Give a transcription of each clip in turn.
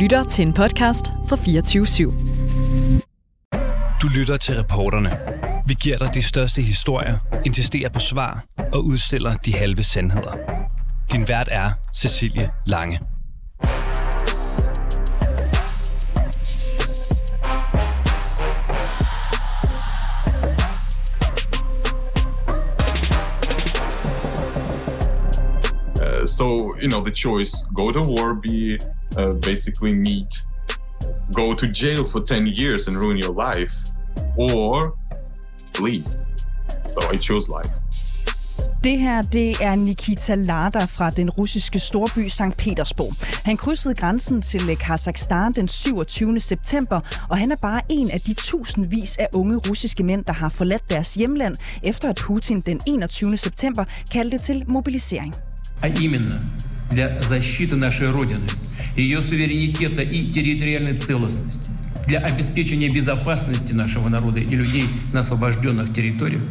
lytter til en podcast fra 24 /7. Du lytter til reporterne. Vi giver dig de største historier, insisterer på svar og udstiller de halve sandheder. Din vært er Cecilie Lange. Uh, so you know the choice: go to war, be uh, basically meat, go to jail for ten years and ruin your life, or leave. So I chose life. Det her, det er Nikita Lada fra den russiske storby St. Petersborg. Han krydsede grænsen til Kazakhstan den 27. september, og han er bare en af de tusindvis af unge russiske mænd, der har forladt deres hjemland, efter at Putin den 21. september kaldte til mobilisering. а именно для защиты нашей Родины, ее суверенитета и территориальной целостности, для обеспечения безопасности нашего народа и людей на освобожденных территориях,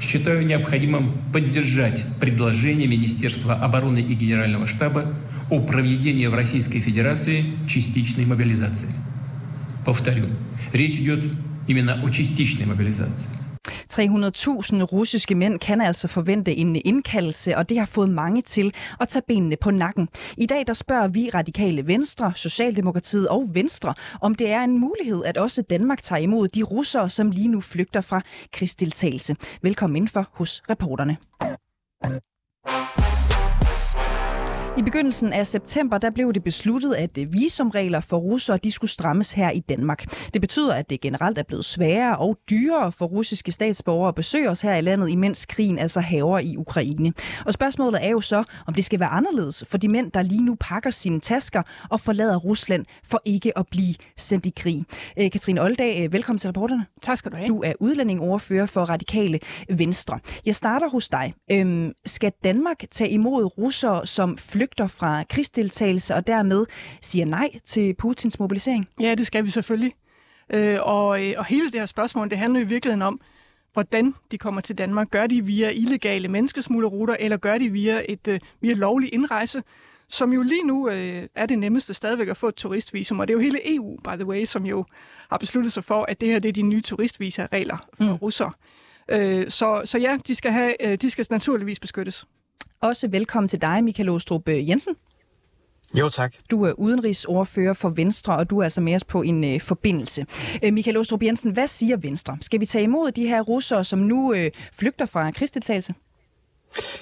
считаю необходимым поддержать предложение Министерства обороны и Генерального штаба о проведении в Российской Федерации частичной мобилизации. Повторю, речь идет именно о частичной мобилизации. 300.000 russiske mænd kan altså forvente en indkaldelse, og det har fået mange til at tage benene på nakken. I dag der spørger vi radikale Venstre, Socialdemokratiet og Venstre, om det er en mulighed, at også Danmark tager imod de russere, som lige nu flygter fra krigsdeltagelse. Velkommen indenfor hos reporterne. I begyndelsen af september der blev det besluttet, at visumregler for russere de skulle strammes her i Danmark. Det betyder, at det generelt er blevet sværere og dyrere for russiske statsborgere at besøge os her i landet, imens krigen altså haver i Ukraine. Og spørgsmålet er jo så, om det skal være anderledes for de mænd, der lige nu pakker sine tasker og forlader Rusland for ikke at blive sendt i krig. Øh, Katrine Oldag, velkommen til reporterne. Tak skal du have. Du er udlændingoverfører for Radikale Venstre. Jeg starter hos dig. Øhm, skal Danmark tage imod russere, som flygter fra krigsdeltagelse og dermed siger nej til Putins mobilisering? Ja, det skal vi selvfølgelig. Øh, og, øh, og hele det her spørgsmål, det handler i virkeligheden om, hvordan de kommer til Danmark. Gør de via illegale menneskesmuglerruter, eller gør de via et øh, via lovlig indrejse, som jo lige nu øh, er det nemmeste stadigvæk at få et turistvisum. Og det er jo hele EU, by the way, som jo har besluttet sig for, at det her det er de nye turistvisa-regler for mm. russere. Øh, så, så ja, de skal, have, øh, de skal naturligvis beskyttes. Også velkommen til dig, Michael Ostrup Jensen. Jo, tak. Du er udenrigsordfører for Venstre, og du er altså med os på en øh, forbindelse. Øh, Michael Ostrup Jensen, hvad siger Venstre? Skal vi tage imod de her russere, som nu øh, flygter fra krigsdeltagelse?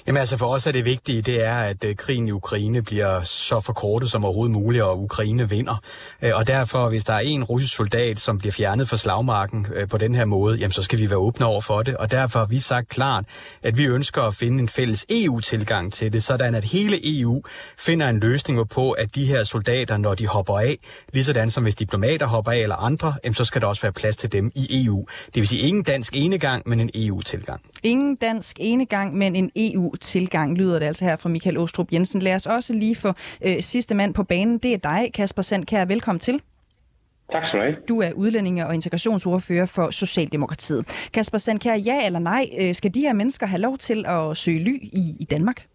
Jamen altså for os er det vigtige, det er, at øh, krigen i Ukraine bliver så forkortet som overhovedet muligt, og Ukraine vinder. Øh, og derfor, hvis der er en russisk soldat, som bliver fjernet fra slagmarken øh, på den her måde, jamen så skal vi være åbne over for det. Og derfor har vi sagt klart, at vi ønsker at finde en fælles EU-tilgang til det, sådan at hele EU finder en løsning på, at de her soldater, når de hopper af, lige sådan som hvis diplomater hopper af eller andre, jamen så skal der også være plads til dem i EU. Det vil sige ingen dansk enegang, men en EU-tilgang. Ingen dansk enegang, men en EU-tilgang, lyder det altså her fra Michael Ostrup Jensen. Lad os også lige få øh, sidste mand på banen. Det er dig, Kasper Sandkær. Velkommen til. Tak skal du have. Du er udlændinge- og integrationsordfører for Socialdemokratiet. Kasper Sandkær, ja eller nej, øh, skal de her mennesker have lov til at søge ly i, i Danmark?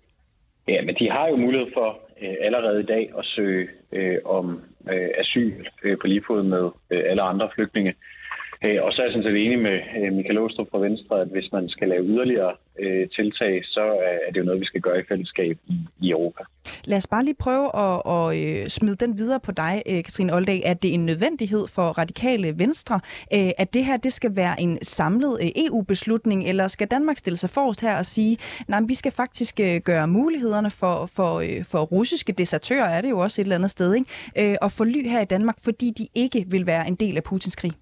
Ja, men de har jo mulighed for øh, allerede i dag at søge øh, om øh, asyl øh, på lige fod med øh, alle andre flygtninge. Øh, Øh, og så er jeg sådan set enig med øh, Michael Åstrup fra Venstre, at hvis man skal lave yderligere øh, tiltag, så er det jo noget, vi skal gøre i fællesskab i, Europa. Lad os bare lige prøve at, at smide den videre på dig, Katrine Oldag. Er det en nødvendighed for radikale Venstre, at det her det skal være en samlet EU-beslutning, eller skal Danmark stille sig forrest her og sige, nej, vi skal faktisk gøre mulighederne for, for, for russiske desertører, er det jo også et eller andet sted, ikke? at få ly her i Danmark, fordi de ikke vil være en del af Putins krig?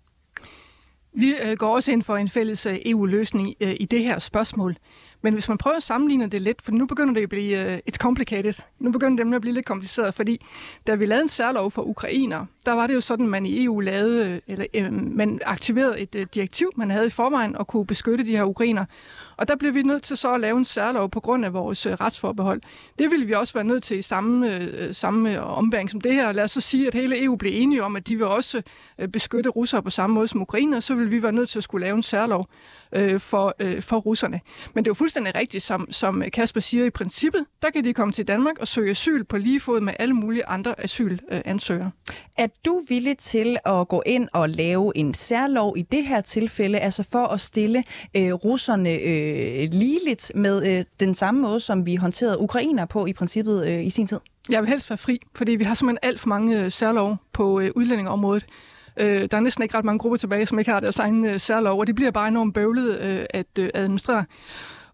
Vi øh, går også ind for en fælles øh, EU-løsning øh, i det her spørgsmål. Men hvis man prøver at sammenligne det lidt, for nu begynder det at blive øh, uh, it's complicated. Nu begynder det at blive lidt kompliceret, fordi da vi lavede en særlov for ukrainer, der var det jo sådan, at man i EU lavede, øh, eller uh, man aktiverede et uh, direktiv, man havde i forvejen, og kunne beskytte de her ukrainer. Og der blev vi nødt til så at lave en særlov på grund af vores uh, retsforbehold. Det ville vi også være nødt til i samme, uh, samme ombæring som det her. Lad os så sige, at hele EU blev enige om, at de vil også uh, beskytte russere på samme måde som ukrainer, så ville vi være nødt til at skulle lave en særlov øh, for, øh, for russerne. Men det er jo fuldstændig rigtigt, som, som Kasper siger i princippet, der kan de komme til Danmark og søge asyl på lige fod med alle mulige andre asylansøgere. Er du villig til at gå ind og lave en særlov i det her tilfælde, altså for at stille øh, russerne øh, ligeligt med øh, den samme måde, som vi håndterede ukrainer på i princippet øh, i sin tid? Jeg vil helst være fri, fordi vi har simpelthen alt for mange øh, særlov på øh, udlændingeområdet. Øh, der er næsten ikke ret mange grupper tilbage, som ikke har deres egen øh, særlov, og det bliver bare enormt bøvlet øh, at øh, administrere.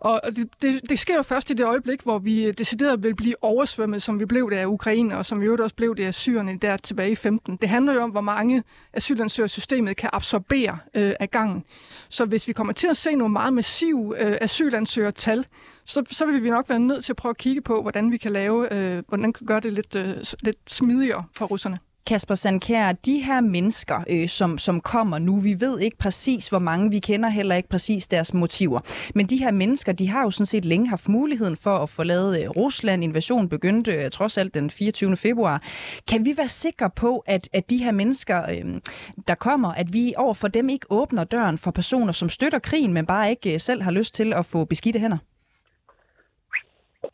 Og det, det, det sker jo først i det øjeblik, hvor vi øh, decideret vil blive oversvømmet, som vi blev det af Ukraine, og som vi jo også blev det af syrerne der tilbage i 15. Det handler jo om, hvor mange asylansøgersystemet kan absorbere øh, af gangen. Så hvis vi kommer til at se nogle meget massive øh, asylansøgertal, så, så vil vi nok være nødt til at prøve at kigge på, hvordan vi kan lave, øh, hvordan kan gøre det lidt, øh, lidt smidigere for russerne. Kasper Sandkær, de her mennesker, øh, som, som kommer nu, vi ved ikke præcis, hvor mange, vi kender heller ikke præcis deres motiver. Men de her mennesker, de har jo sådan set længe haft muligheden for at forlade øh, Rusland. Invasionen begyndte øh, trods alt den 24. februar. Kan vi være sikre på, at, at de her mennesker, øh, der kommer, at vi over for dem ikke åbner døren for personer, som støtter krigen, men bare ikke øh, selv har lyst til at få beskidte hænder?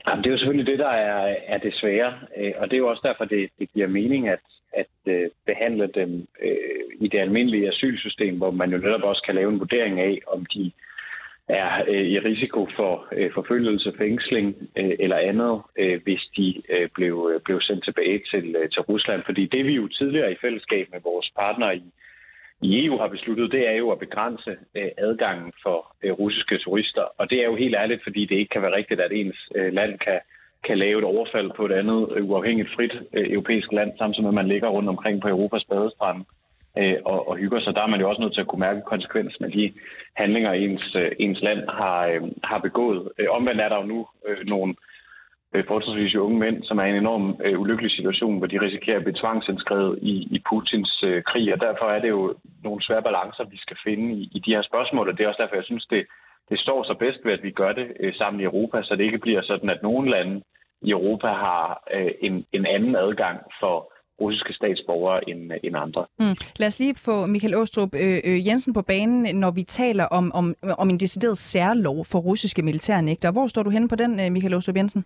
Jamen, det er jo selvfølgelig det, der er, er det svære, øh, og det er jo også derfor, det, det giver mening at, at øh, behandle dem øh, i det almindelige asylsystem, hvor man jo netop også kan lave en vurdering af, om de er øh, i risiko for øh, forfølgelse, fængsling øh, eller andet, øh, hvis de øh, blev, øh, blev sendt tilbage til, øh, til Rusland. Fordi det vi jo tidligere i fællesskab med vores partnere i, i EU har besluttet, det er jo at begrænse øh, adgangen for øh, russiske turister. Og det er jo helt ærligt, fordi det ikke kan være rigtigt, at ens øh, land kan kan lave et overfald på et andet øh, uafhængigt frit øh, europæisk land, samtidig med at man ligger rundt omkring på Europas badestrand øh, og, og hygger sig. Der er man jo også nødt til at kunne mærke konsekvensen af de handlinger, ens, øh, ens land har, øh, har begået. Øh, omvendt er der jo nu øh, nogle øh, forholdsvis unge mænd, som er i en enorm øh, ulykkelig situation, hvor de risikerer at blive tvangsindskrevet i, i Putins øh, krig, og derfor er det jo nogle svære balancer, vi skal finde i, i de her spørgsmål, og det er også derfor, jeg synes, det, det står så bedst ved, at vi gør det øh, sammen i Europa, så det ikke bliver sådan, at nogle lande i Europa har øh, en, en anden adgang for russiske statsborgere end, øh, end andre. Mm. Lad os lige få Michael Åstrup øh, øh, Jensen på banen, når vi taler om, om, om en decideret særlov for russiske militærnægter. Hvor står du henne på den, øh, Michael Åstrup Jensen?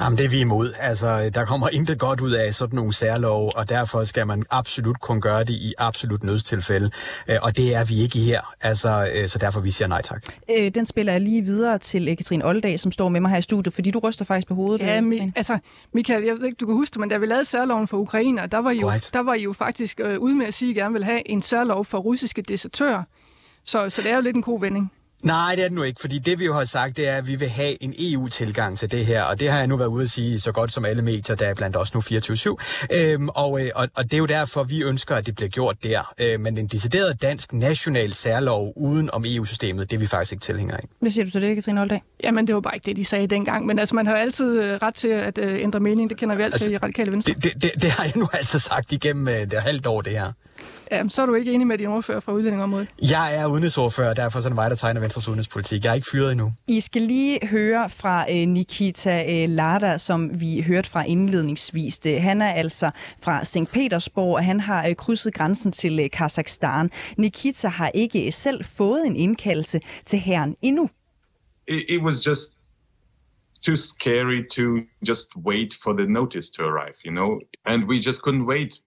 Jamen, det er vi imod. Altså, der kommer intet godt ud af sådan nogle særlov, og derfor skal man absolut kun gøre det i absolut nødstilfælde. Øh, og det er vi ikke her, altså, øh, så derfor vi siger nej tak. Øh, den spiller jeg lige videre til Katrine Oldag, som står med mig her i studiet, fordi du ryster faktisk på hovedet. Ja, mi- altså, Michael, jeg ved ikke, du kan huske det, men da vi lavede særloven for Ukraine, der var I jo, right. der var I jo faktisk øh, ude med at sige, at I gerne vil have en særlov for russiske desertører. Så, så det er jo lidt en god vending. Nej, det er det nu ikke, fordi det vi jo har sagt, det er, at vi vil have en EU-tilgang til det her, og det har jeg nu været ude at sige så godt som alle medier, der er blandt os nu 24-7. Øhm, og, øh, og, og det er jo derfor, vi ønsker, at det bliver gjort der. Øh, men en decideret dansk national særlov uden om EU-systemet, det er vi faktisk ikke tilhængere af. Hvad siger du til det, Katrine Oldag? Jamen, det var bare ikke det, de sagde dengang. Men altså, man har jo altid øh, ret til at øh, ændre mening. Det kender vi altid altså, i Radikale Venstre. Det, det, det, det har jeg nu altid sagt igennem øh, det halvt år, det her. Ja, så er du ikke enig med din ordfører fra udlændingområdet? Jeg er udenrigsordfører, og derfor er det mig, der tegner Venstres udenrigspolitik. Jeg er ikke fyret endnu. I skal lige høre fra øh, Nikita øh, Lada, som vi hørte fra indledningsvis. Han er altså fra St. Petersborg, og han har øh, krydset grænsen til øh, Kazakhstan. Nikita har ikke selv fået en indkaldelse til herren endnu. It, it was just too scary to just wait for the notice to arrive, you know, and we just couldn't wait.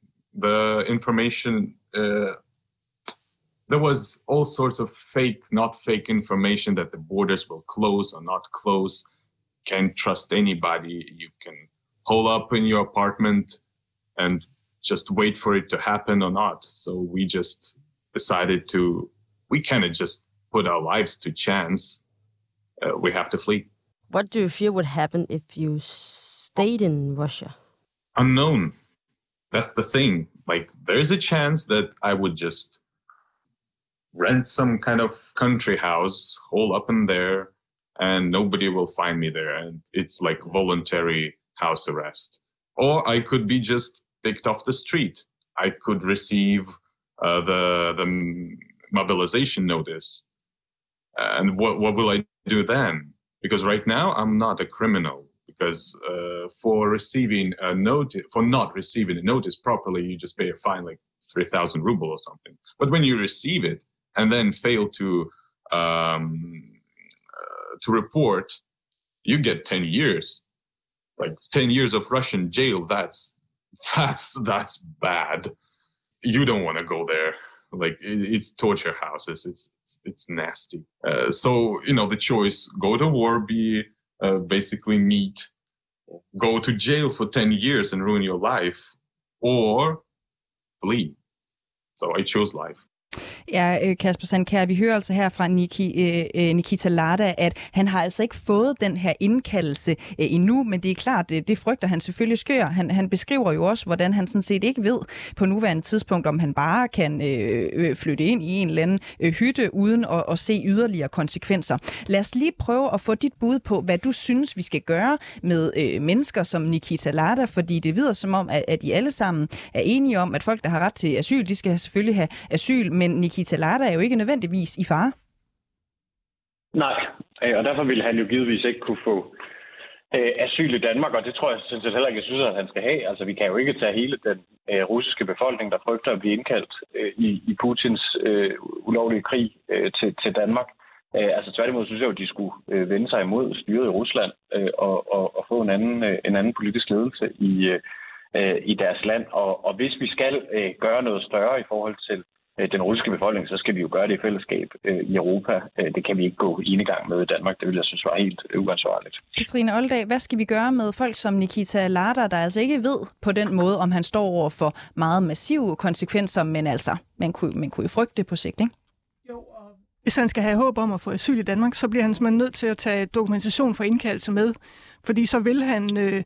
The information uh, there was all sorts of fake, not fake information that the borders will close or not close. Can't trust anybody. You can hole up in your apartment and just wait for it to happen or not. So we just decided to, we kind of just put our lives to chance. Uh, we have to flee. What do you fear would happen if you stayed in Russia? Unknown that's the thing. Like, there's a chance that I would just rent some kind of country house, hole up in there, and nobody will find me there. And it's like voluntary house arrest. Or I could be just picked off the street. I could receive uh, the the mobilization notice. And what what will I do then? Because right now I'm not a criminal because uh, for receiving a notice, for not receiving a notice properly, you just pay a fine like 3,000 ruble or something. But when you receive it and then fail to um, uh, to report, you get 10 years. Like 10 years of Russian jail, that's that's that's bad. You don't want to go there. Like it's torture houses. It's it's, it's nasty. Uh, so you know the choice: go to war, be uh, basically meet, go to jail for 10 years and ruin your life, or flee. So I chose life. Ja, øh, Kasper Sandkær, vi hører altså her fra Niki, øh, øh, Nikita Lada, at han har altså ikke fået den her indkaldelse endnu, men det er klart, det, det frygter han selvfølgelig skør. Han, han beskriver jo også, hvordan han sådan set ikke ved på nuværende tidspunkt, om han bare kan øh, flytte ind i en eller anden øh, hytte uden at, at se yderligere konsekvenser. Lad os lige prøve at få dit bud på, hvad du synes, vi skal gøre med øh, mennesker som Nikita Lada, fordi det vidder som om, at, at de alle sammen er enige om, at folk, der har ret til asyl, de skal selvfølgelig have asyl, men Nikita Lada er jo ikke nødvendigvis i fare. Nej, øh, og derfor ville han jo givetvis ikke kunne få øh, asyl i Danmark, og det tror jeg sådan set heller ikke, jeg synes, at han skal have. Altså, vi kan jo ikke tage hele den øh, russiske befolkning, der frygter at blive indkaldt øh, i, i Putins øh, ulovlige krig øh, til, til Danmark. Øh, altså tværtimod synes jeg jo, at de skulle øh, vende sig imod styret i Rusland øh, og, og, og få en anden, øh, en anden politisk ledelse i, øh, øh i deres land. Og, og hvis vi skal øh, gøre noget større i forhold til den russiske befolkning, så skal vi jo gøre det i fællesskab øh, i Europa. Øh, det kan vi ikke gå enegang med i Danmark. Det vil jeg synes var helt uansvarligt. Katrine Oldag, hvad skal vi gøre med folk som Nikita Larder, der altså ikke ved på den måde, om han står over for meget massive konsekvenser, men altså, man kunne, man kunne jo frygte det på sigt, ikke? Jo, og hvis han skal have håb om at få asyl i Danmark, så bliver han simpelthen nødt til at tage dokumentation for indkaldelse med, fordi så vil han... Øh,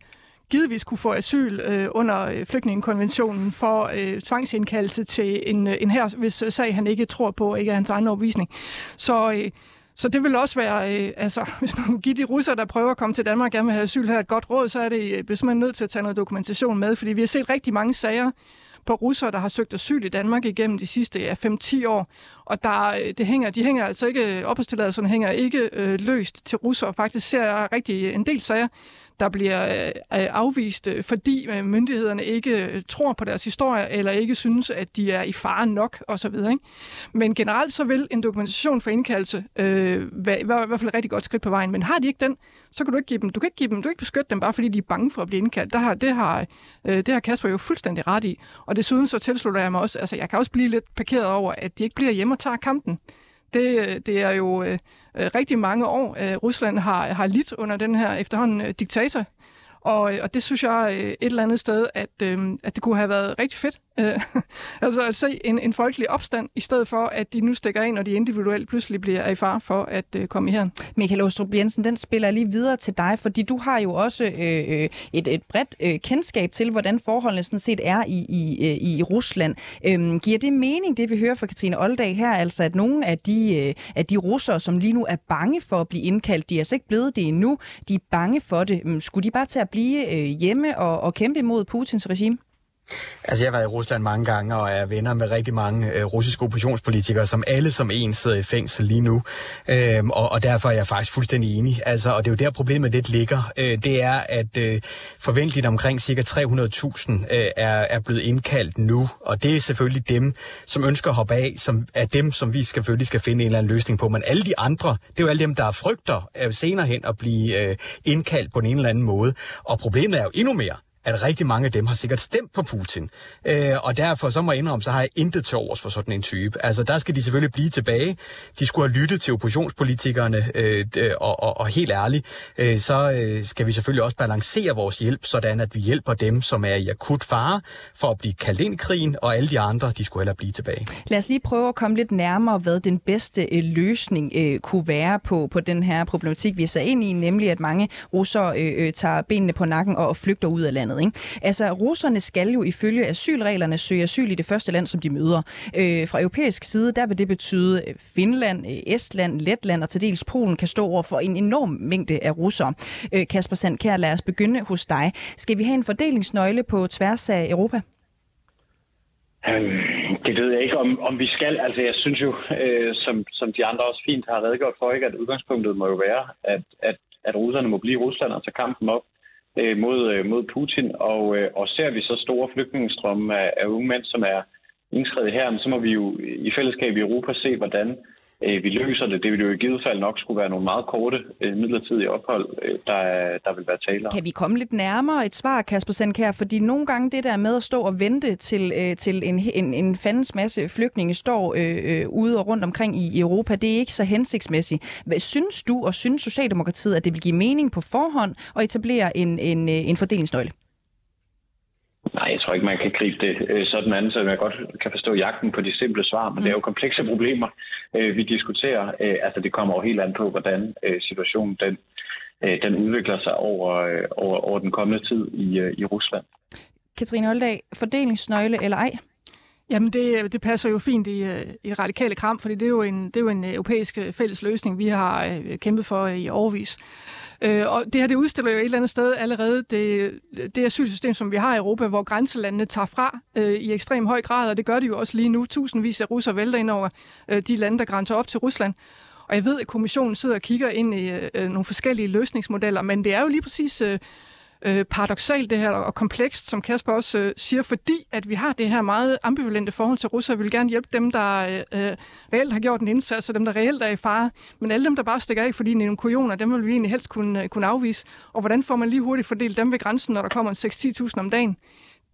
givetvis kunne få asyl øh, under øh, flygtningekonventionen for øh, tvangsindkaldelse til en, øh, en her, hvis øh, sag han ikke tror på, ikke er hans egen overbevisning. Så, øh, så det vil også være, øh, altså hvis man kunne give de russere, der prøver at komme til Danmark og gerne vil have asyl her et godt råd, så er det hvis man nødt til at tage noget dokumentation med, fordi vi har set rigtig mange sager, på russere, der har søgt asyl i Danmark igennem de sidste ja, 5-10 år. Og der, øh, det hænger, de hænger altså ikke, opholdstilladelserne hænger ikke øh, løst til russere. Faktisk ser jeg rigtig en del sager, der bliver øh, øh afvist, øh, fordi øh, myndighederne ikke øh, tror på deres historie, eller ikke synes, at de er i fare nok, osv. Ikke? Men generelt så vil en dokumentation for indkaldelse øh, være, i hvert fald et rigtig godt skridt på vejen. Men har de ikke den, så kan du ikke give dem, du kan ikke give dem, du kan ikke beskytte dem bare fordi de er bange for at blive indkaldt. Det har, det har, øh, det har Kasper jo fuldstændig ret i. Og desuden så tilslutter jeg mig også, altså jeg kan også blive lidt parkeret over, at de ikke bliver hjemme og tager kampen. Det, det er jo øh, Øh, rigtig mange år, øh, Rusland har, har lidt under den her efterhånden øh, diktator. Og, øh, og det synes jeg øh, et eller andet sted, at, øh, at det kunne have været rigtig fedt, Øh, altså at se en, en folkelig opstand, i stedet for, at de nu stikker ind, og de individuelt pludselig bliver i far for at øh, komme i her. Michael Åstrup Jensen, den spiller lige videre til dig, fordi du har jo også øh, øh, et, et bredt øh, kendskab til, hvordan forholdene sådan set er i, i, øh, i Rusland. Øhm, giver det mening, det vi hører fra Katrine Oldag her, altså at nogle af de, øh, af de russere, som lige nu er bange for at blive indkaldt, de er altså ikke blevet det endnu, de er bange for det. Øhm, skulle de bare til at blive øh, hjemme og, og kæmpe imod Putins regime? Altså, jeg har været i Rusland mange gange og er venner med rigtig mange øh, russiske oppositionspolitikere, som alle som en sidder i fængsel lige nu. Øhm, og, og derfor er jeg faktisk fuldstændig enig. Altså, og det er jo der problemet lidt ligger. Øh, det er, at øh, forventeligt omkring ca. 300.000 øh, er, er blevet indkaldt nu. Og det er selvfølgelig dem, som ønsker at hoppe af, som er dem, som vi selvfølgelig skal finde en eller anden løsning på. Men alle de andre, det er jo alle dem, der frygter øh, senere hen at blive øh, indkaldt på en eller anden måde. Og problemet er jo endnu mere, at rigtig mange af dem har sikkert stemt på Putin. Øh, og derfor, så må jeg indrømme, så har jeg intet til overs for sådan en type. Altså, der skal de selvfølgelig blive tilbage. De skulle have lyttet til oppositionspolitikerne, øh, øh, og, og, og helt ærligt, øh, så øh, skal vi selvfølgelig også balancere vores hjælp, sådan at vi hjælper dem, som er i akut fare for at blive kaldt ind i krigen, og alle de andre, de skulle heller blive tilbage. Lad os lige prøve at komme lidt nærmere, hvad den bedste øh, løsning øh, kunne være på, på den her problematik, vi er ind i, nemlig at mange russere øh, øh, tager benene på nakken og flygter ud af landet landet. Ikke? Altså, russerne skal jo ifølge asylreglerne søge asyl i det første land, som de møder. Øh, fra europæisk side, der vil det betyde, at Finland, øh, Estland, Letland og til dels Polen kan stå over for en enorm mængde af russere. Øh, Kasper Sandkær, lad os begynde hos dig. Skal vi have en fordelingsnøgle på tværs af Europa? Øhm, det ved jeg ikke, om, om vi skal. Altså, jeg synes jo, øh, som, som de andre også fint har redegjort for, ikke, at udgangspunktet må jo være, at, at, at russerne må blive i Rusland og tage kampen op øh, mod, øh, mod Putin. Og, øh, og ser vi så store flygtningestrømme af, af unge mænd, som er indskrevet her, så må vi jo i fællesskab i Europa se, hvordan øh, vi løser det. Det vil jo i givet fald nok skulle være nogle meget korte øh, midlertidige ophold, øh, der, der vil være tale om. Kan vi komme lidt nærmere et svar, Kasper Sandkær? Fordi nogle gange det der med at stå og vente til, øh, til en, en, en fandens masse flygtninge står øh, øh, ude og rundt omkring i Europa, det er ikke så hensigtsmæssigt. Hvad synes du og synes Socialdemokratiet, at det vil give mening på forhånd at etablere en, en, øh, en fordelingsnøgle? Nej, jeg tror ikke, man kan gribe det øh, sådan an, så jeg godt kan forstå jagten på de simple svar, men mm. det er jo komplekse problemer, øh, vi diskuterer. Øh, altså, det kommer jo helt an på, hvordan situationen den, den udvikler sig over, over, over den kommende tid i, i Rusland. Katrine Holdag, fordelingsnøgle eller ej? Jamen, det, det passer jo fint i, i radikale kram, fordi det er, jo en, det er jo en europæisk fælles løsning, vi har kæmpet for i overvis. Øh, og det her det udstiller jo et eller andet sted allerede det, det asylsystem, som vi har i Europa, hvor grænselandene tager fra øh, i ekstrem høj grad, og det gør de jo også lige nu. Tusindvis af russere vælter ind over øh, de lande, der grænser op til Rusland. Og jeg ved, at kommissionen sidder og kigger ind i øh, nogle forskellige løsningsmodeller, men det er jo lige præcis øh, øh, paradoxalt det her, og komplekst, som Kasper også øh, siger, fordi at vi har det her meget ambivalente forhold til Rusland. Vi vil gerne hjælpe dem, der øh, øh, reelt har gjort en indsats, og dem, der reelt er i fare. Men alle dem, der bare stikker af, fordi de er nogle kujoner, dem vil vi egentlig helst kunne, øh, kunne afvise. Og hvordan får man lige hurtigt fordelt dem ved grænsen, når der kommer 6-10.000 om dagen?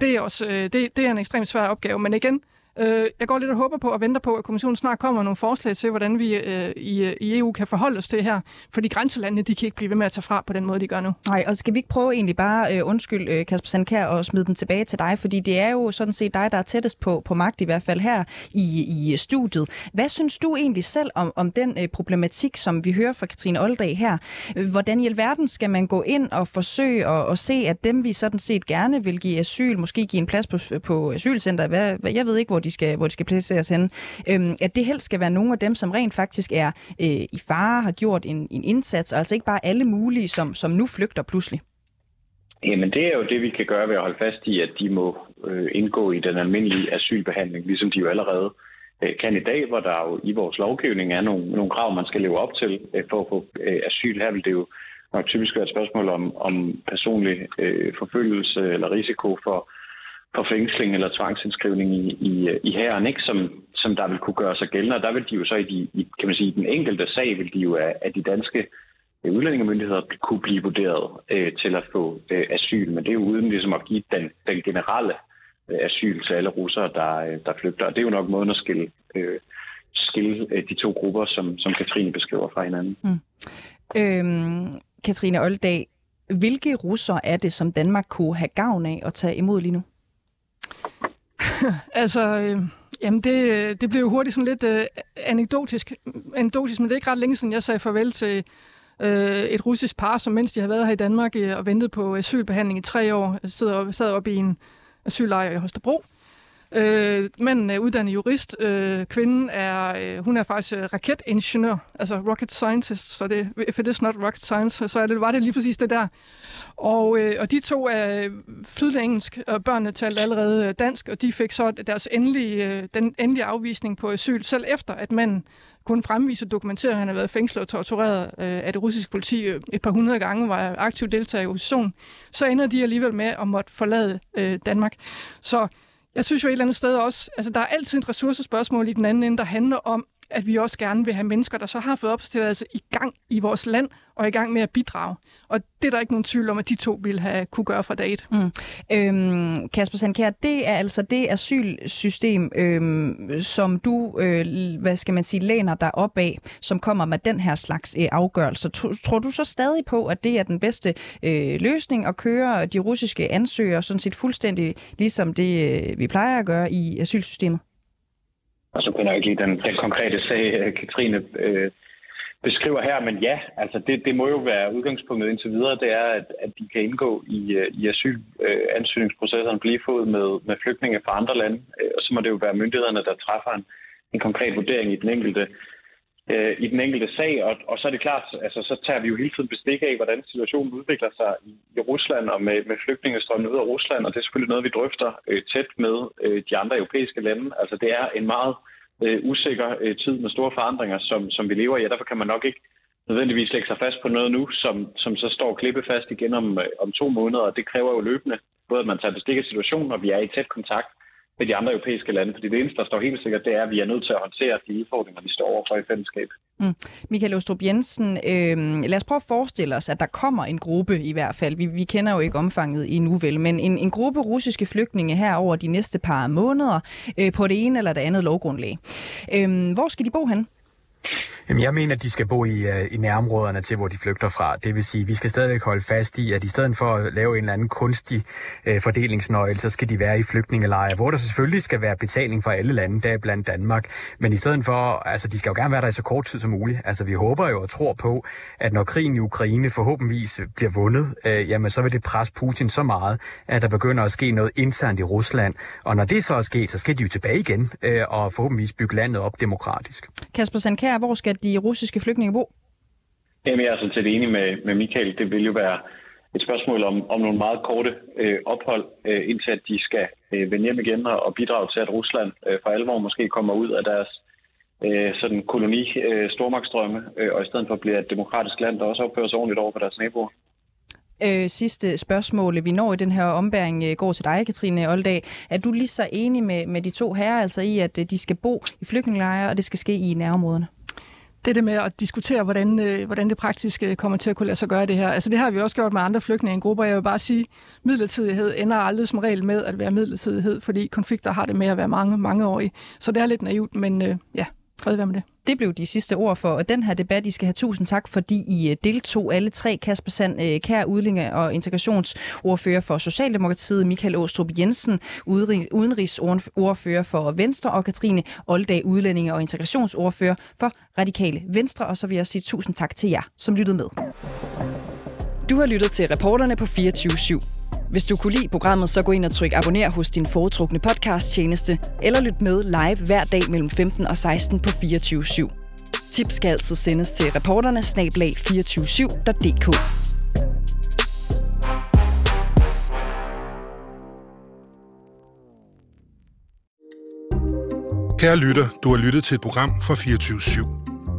Det er, også, øh, det, det er en ekstremt svær opgave. Men igen, Øh, jeg går lidt og håber på og venter på, at kommissionen snart kommer nogle forslag til, hvordan vi øh, i, øh, i EU kan forholde os til her. Fordi grænselandene, de kan ikke blive ved med at tage fra på den måde, de gør nu. Nej, og skal vi ikke prøve egentlig bare, øh, undskyld øh, Kasper Sandkær, og smide den tilbage til dig? Fordi det er jo sådan set dig, der er tættest på, på magt, i hvert fald her i, i øh, studiet. Hvad synes du egentlig selv om, om den øh, problematik, som vi hører fra Katrine Oldag her? Øh, hvordan i alverden skal man gå ind og forsøge at, at se, at dem, vi sådan set gerne vil give asyl, måske give en plads på, på asylcenter, hvad, jeg ved ikke, hvor de skal, hvor de skal placeres hen, øhm, at det helst skal være nogle af dem, som rent faktisk er øh, i fare, har gjort en, en indsats, og altså ikke bare alle mulige, som, som nu flygter pludselig. Jamen det er jo det, vi kan gøre ved at holde fast i, at de må øh, indgå i den almindelige asylbehandling, ligesom de jo allerede øh, kan i dag, hvor der jo i vores lovgivning er nogle, nogle krav, man skal leve op til øh, for at få øh, asyl. Her vil det jo nok typisk være et spørgsmål om, om personlig øh, forfølgelse eller risiko for for fængsling eller tvangsindskrivning i, i, i herren, ikke? Som, som der vil kunne gøre sig gældende. Og der vil de jo så i, de, i kan man sige, den enkelte sag, vil de jo af, af de danske øh, udlændingemyndigheder kunne blive vurderet øh, til at få øh, asyl. Men det er jo uden ligesom at give den, den generelle øh, asyl til alle russere, der, øh, der flygter. Og det er jo nok måden at skille, øh, skille øh, de to grupper, som, som Katrine beskriver fra hinanden. Mm. Øhm, Katrine Oldag, hvilke russer er det, som Danmark kunne have gavn af at tage imod lige nu? altså, øh, jamen det, det blev jo hurtigt sådan lidt øh, anekdotisk, anekdotisk, men det er ikke ret længe siden, jeg sagde farvel til øh, et russisk par, som mens de havde været her i Danmark øh, og ventet på asylbehandling i tre år, sad sad op i en asyllejr i Holstebro. Øh, Øh, manden er uddannet jurist. Øh, kvinden er, øh, hun er faktisk øh, raketingeniør, altså rocket scientist, så det, if it is not rocket science, så er det, var det lige præcis det der. Og, øh, og de to er øh, flydende engelsk, og børnene talte allerede øh, dansk, og de fik så deres endelige, øh, den endelige afvisning på asyl, selv efter at manden kunne fremvise og dokumentere, at han har været fængslet og tortureret øh, af det russiske politi et par hundrede gange, var aktiv deltager i opposition, så ender de alligevel med at måtte forlade øh, Danmark. Så jeg synes jo et eller andet sted også, altså der er altid et ressourcespørgsmål i den anden ende, der handler om, at vi også gerne vil have mennesker, der så har fået opstillet i gang i vores land og i gang med at bidrage. Og det er der ikke nogen tvivl om, at de to vil have kunne gøre fra dag et. Mm. Øhm, Kasper Sandkær, det er altså det asylsystem, øhm, som du, øh, hvad skal man sige, læner dig op af, som kommer med den her slags øh, afgørelser. Tror du så stadig på, at det er den bedste øh, løsning at køre de russiske ansøgere sådan set fuldstændig ligesom det, øh, vi plejer at gøre i asylsystemet? Og så kender jeg ikke lige den, den konkrete sag, øh, Katrine øh, beskriver her, men ja, altså det, det må jo være udgangspunktet indtil videre, det er, at, at de kan indgå i, øh, i asylansøgningsprocesserne øh, blive fod med, med flygtninge fra andre lande, og så må det jo være myndighederne, der træffer en, en konkret vurdering i den enkelte øh, i den enkelte sag, og, og så er det klart, altså så tager vi jo hele tiden bestik af, hvordan situationen udvikler sig i, i Rusland og med, med flygtningestrømmen ud af Rusland, og det er selvfølgelig noget, vi drøfter øh, tæt med øh, de andre europæiske lande. Altså det er en meget øh, usikker øh, tid med store forandringer, som, som vi lever i, og derfor kan man nok ikke nødvendigvis lægge sig fast på noget nu, som, som så står klippefast igen om, øh, om to måneder, og det kræver jo løbende, både at man tager bestik af situationen, og vi er i tæt kontakt med de andre europæiske lande. Fordi det eneste, der står helt sikkert, det er, at vi er nødt til at håndtere de udfordringer, vi står overfor i fællesskab. Mm. Michael Ostrup Jensen, øh, lad os prøve at forestille os, at der kommer en gruppe i hvert fald. Vi, vi kender jo ikke omfanget endnu vel, men en, en gruppe russiske flygtninge her over de næste par måneder øh, på det ene eller det andet lovgrundlag. Øh, hvor skal de bo hen? Jamen, jeg mener, at de skal bo i, øh, i nærområderne til, hvor de flygter fra. Det vil sige, at vi skal stadigvæk holde fast i, at i stedet for at lave en eller anden kunstig øh, fordelingsnøgle, så skal de være i flygtningelejre, hvor der selvfølgelig skal være betaling for alle lande, der blandt Danmark. Men i stedet for, altså de skal jo gerne være der i så kort tid som muligt. Altså vi håber jo og tror på, at når krigen i Ukraine forhåbentligvis bliver vundet, øh, jamen så vil det presse Putin så meget, at der begynder at ske noget internt i Rusland. Og når det så er sket, så skal de jo tilbage igen øh, og forhåbentligvis bygge landet op demokratisk. Kasper Sandkær, hvor skal de russiske flygtninge bo? Jamen, jeg er sådan set enig med, med Michael. Det vil jo være et spørgsmål om, om nogle meget korte øh, ophold, øh, indtil at de skal øh, vende hjem igen og, og bidrage til, at Rusland øh, for alvor måske kommer ud af deres øh, sådan koloni øh, stormagtsstrømme, øh, og i stedet for bliver et demokratisk land, der også opfører sig ordentligt over for deres naboer. Øh, sidste spørgsmål, vi når i den her ombæring, øh, går til dig, Katrine Oldag. Er du lige så enig med, med de to herrer, altså i, at øh, de skal bo i flygtningelejre, og det skal ske i nærområderne? Det det med at diskutere, hvordan, øh, hvordan det praktisk øh, kommer til at kunne lade sig gøre det her. Altså det har vi også gjort med andre flygtningegrupper. Jeg vil bare sige, midlertidighed ender aldrig som regel med at være midlertidighed, fordi konflikter har det med at være mange, mange år i. Så det er lidt naivt, men øh, ja, fred være med det. Det blev de sidste ord for den her debat. I skal have tusind tak, fordi I øh, deltog alle tre. Kasper Sand, øh, kær udlinge og integrationsordfører for Socialdemokratiet, Michael Åstrup Jensen, udenrigsordfører for Venstre, og Katrine Oldag, udlændinge og integrationsordfører for Radikale Venstre. Og så vil jeg sige tusind tak til jer, som lyttede med. Du har lyttet til reporterne på 24 /7. Hvis du kunne lide programmet, så gå ind og tryk abonner hos din foretrukne podcast-tjeneste, eller lyt med live hver dag mellem 15 og 16 på 24 /7. Tips skal altid sendes til reporterne snablag 247.dk. Kære lytter, du har lyttet til et program fra 24 /7.